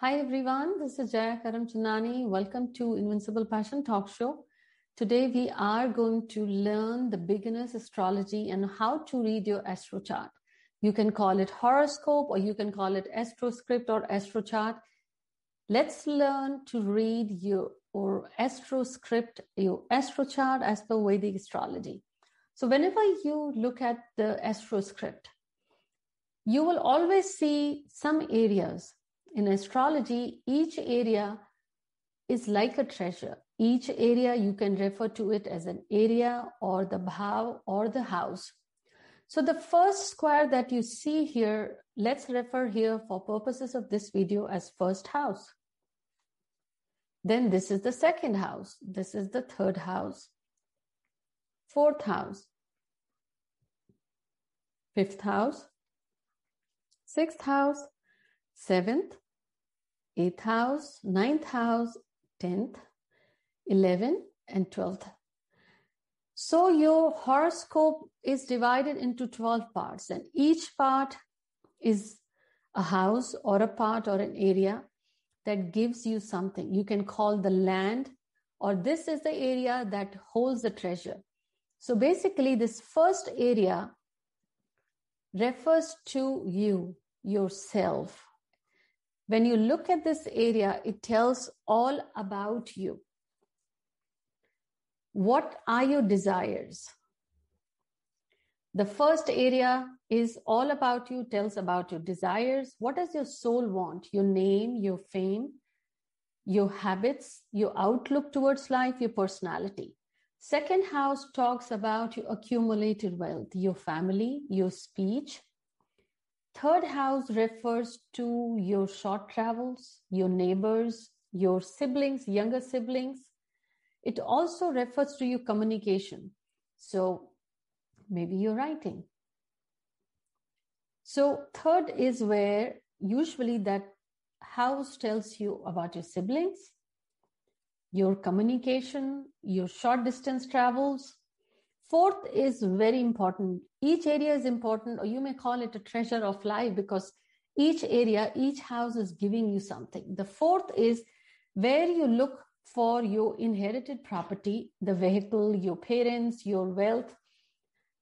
Hi everyone, this is Jaya Karamchandani. Welcome to Invincible Passion Talk Show. Today we are going to learn the beginner's astrology and how to read your astro chart. You can call it horoscope or you can call it astroscript or astro chart. Let's learn to read your or astroscript, your astro chart as per Vedic astrology. So whenever you look at the astroscript, you will always see some areas in astrology, each area is like a treasure. Each area you can refer to it as an area or the bhav or the house. So the first square that you see here, let's refer here for purposes of this video as first house. Then this is the second house. This is the third house. Fourth house. Fifth house. Sixth house seventh, eighth house, ninth house, tenth, eleventh, and twelfth. So your horoscope is divided into 12 parts, and each part is a house or a part or an area that gives you something. You can call the land, or this is the area that holds the treasure. So basically, this first area refers to you, yourself, when you look at this area, it tells all about you. What are your desires? The first area is all about you, tells about your desires. What does your soul want? Your name, your fame, your habits, your outlook towards life, your personality. Second house talks about your accumulated wealth, your family, your speech, Third house refers to your short travels, your neighbors, your siblings, younger siblings. It also refers to your communication. So maybe you're writing. So, third is where usually that house tells you about your siblings, your communication, your short distance travels, Fourth is very important. Each area is important, or you may call it a treasure of life because each area, each house is giving you something. The fourth is where you look for your inherited property, the vehicle, your parents, your wealth,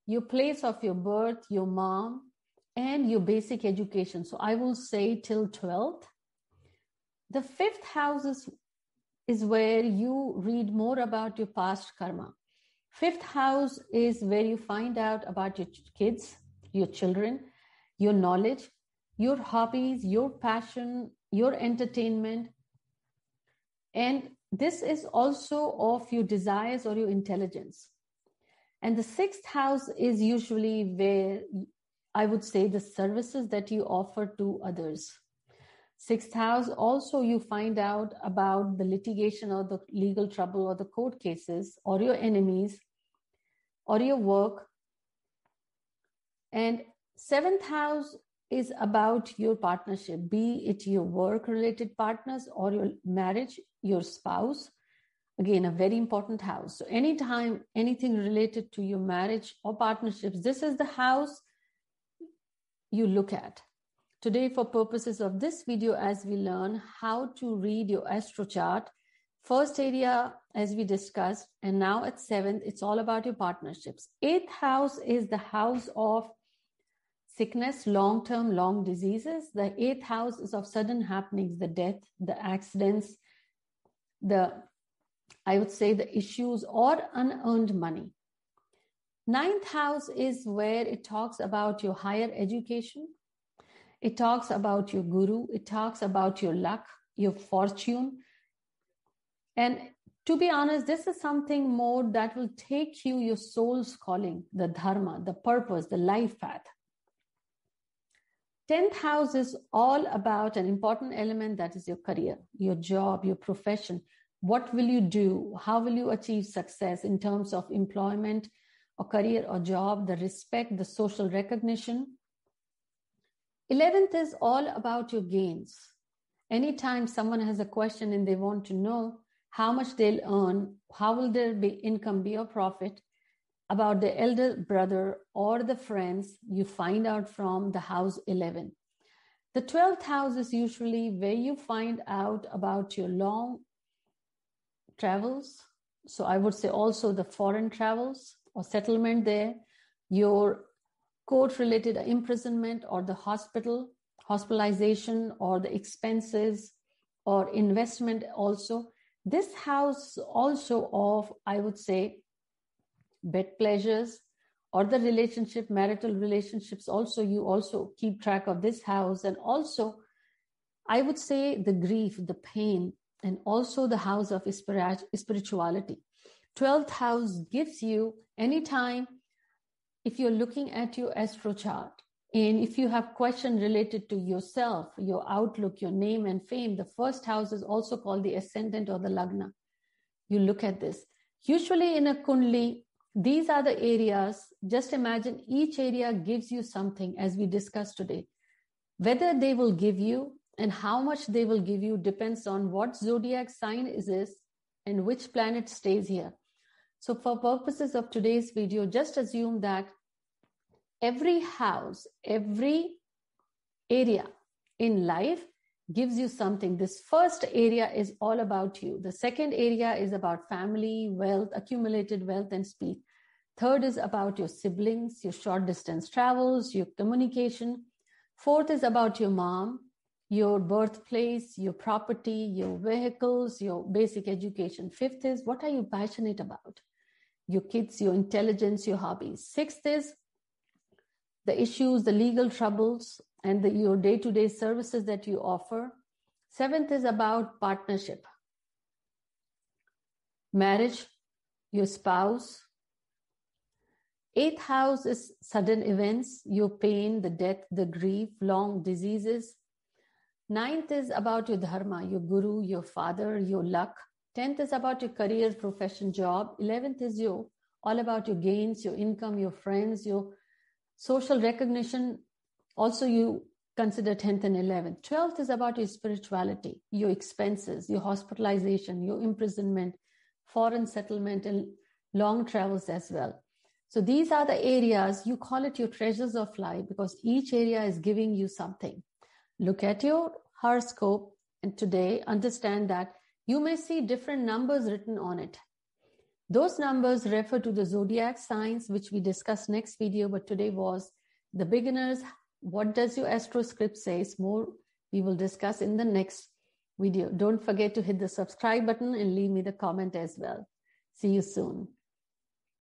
your place of your birth, your mom, and your basic education. So I will say till 12th. The fifth house is, is where you read more about your past karma. Fifth house is where you find out about your kids, your children, your knowledge, your hobbies, your passion, your entertainment. And this is also of your desires or your intelligence. And the sixth house is usually where I would say the services that you offer to others. Sixth house, also you find out about the litigation or the legal trouble or the court cases or your enemies or your work. And seventh house is about your partnership, be it your work related partners or your marriage, your spouse. Again, a very important house. So, anytime anything related to your marriage or partnerships, this is the house you look at. Today, for purposes of this video, as we learn how to read your astro chart, First area, as we discussed, and now at seventh, it's all about your partnerships. Eighth house is the house of sickness, long term, long diseases. The eighth house is of sudden happenings, the death, the accidents, the, I would say, the issues or unearned money. Ninth house is where it talks about your higher education. It talks about your guru. It talks about your luck, your fortune, and to be honest, this is something more that will take you your soul's calling, the dharma, the purpose, the life path. 10th house is all about an important element that is your career, your job, your profession. What will you do? How will you achieve success in terms of employment or career or job, the respect, the social recognition? 11th is all about your gains. Anytime someone has a question and they want to know, how much they'll earn, how will their be income be or profit, about the elder brother or the friends you find out from the house 11. The 12th house is usually where you find out about your long travels. So I would say also the foreign travels or settlement there, your court related imprisonment or the hospital, hospitalization or the expenses or investment also. This house also of, I would say, bed pleasures or the relationship, marital relationships. Also, you also keep track of this house. And also, I would say the grief, the pain, and also the house of spirituality. 12th house gives you anytime if you're looking at your astro chart and if you have question related to yourself, your outlook, your name and fame, the first house is also called the ascendant or the lagna. You look at this. Usually in a kundli, these are the areas. Just imagine each area gives you something as we discussed today. Whether they will give you and how much they will give you depends on what zodiac sign is this and which planet stays here. So for purposes of today's video, just assume that every house, every area in life gives you something. This first area is all about you. The second area is about family, wealth, accumulated wealth, and speed. Third is about your siblings, your short distance travels, your communication. Fourth is about your mom, your birthplace, your property, your vehicles, your basic education. Fifth is what are you passionate about? Your kids, your intelligence, your hobbies. Sixth is the issues, the legal troubles, and the, your day to day services that you offer. Seventh is about partnership, marriage, your spouse. Eighth house is sudden events, your pain, the death, the grief, long diseases. Ninth is about your dharma, your guru, your father, your luck. Tenth is about your career, profession, job. Eleventh is your all about your gains, your income, your friends, your social recognition. Also, you consider 10th and 11th. 12th is about your spirituality, your expenses, your hospitalization, your imprisonment, foreign settlement, and long travels as well. So these are the areas you call it your treasures of life because each area is giving you something. Look at your horoscope and today understand that you may see different numbers written on it. Those numbers refer to the zodiac signs, which we discuss next video, but today was the beginners. What does your astro script says? More we will discuss in the next video. Don't forget to hit the subscribe button and leave me the comment as well. See you soon.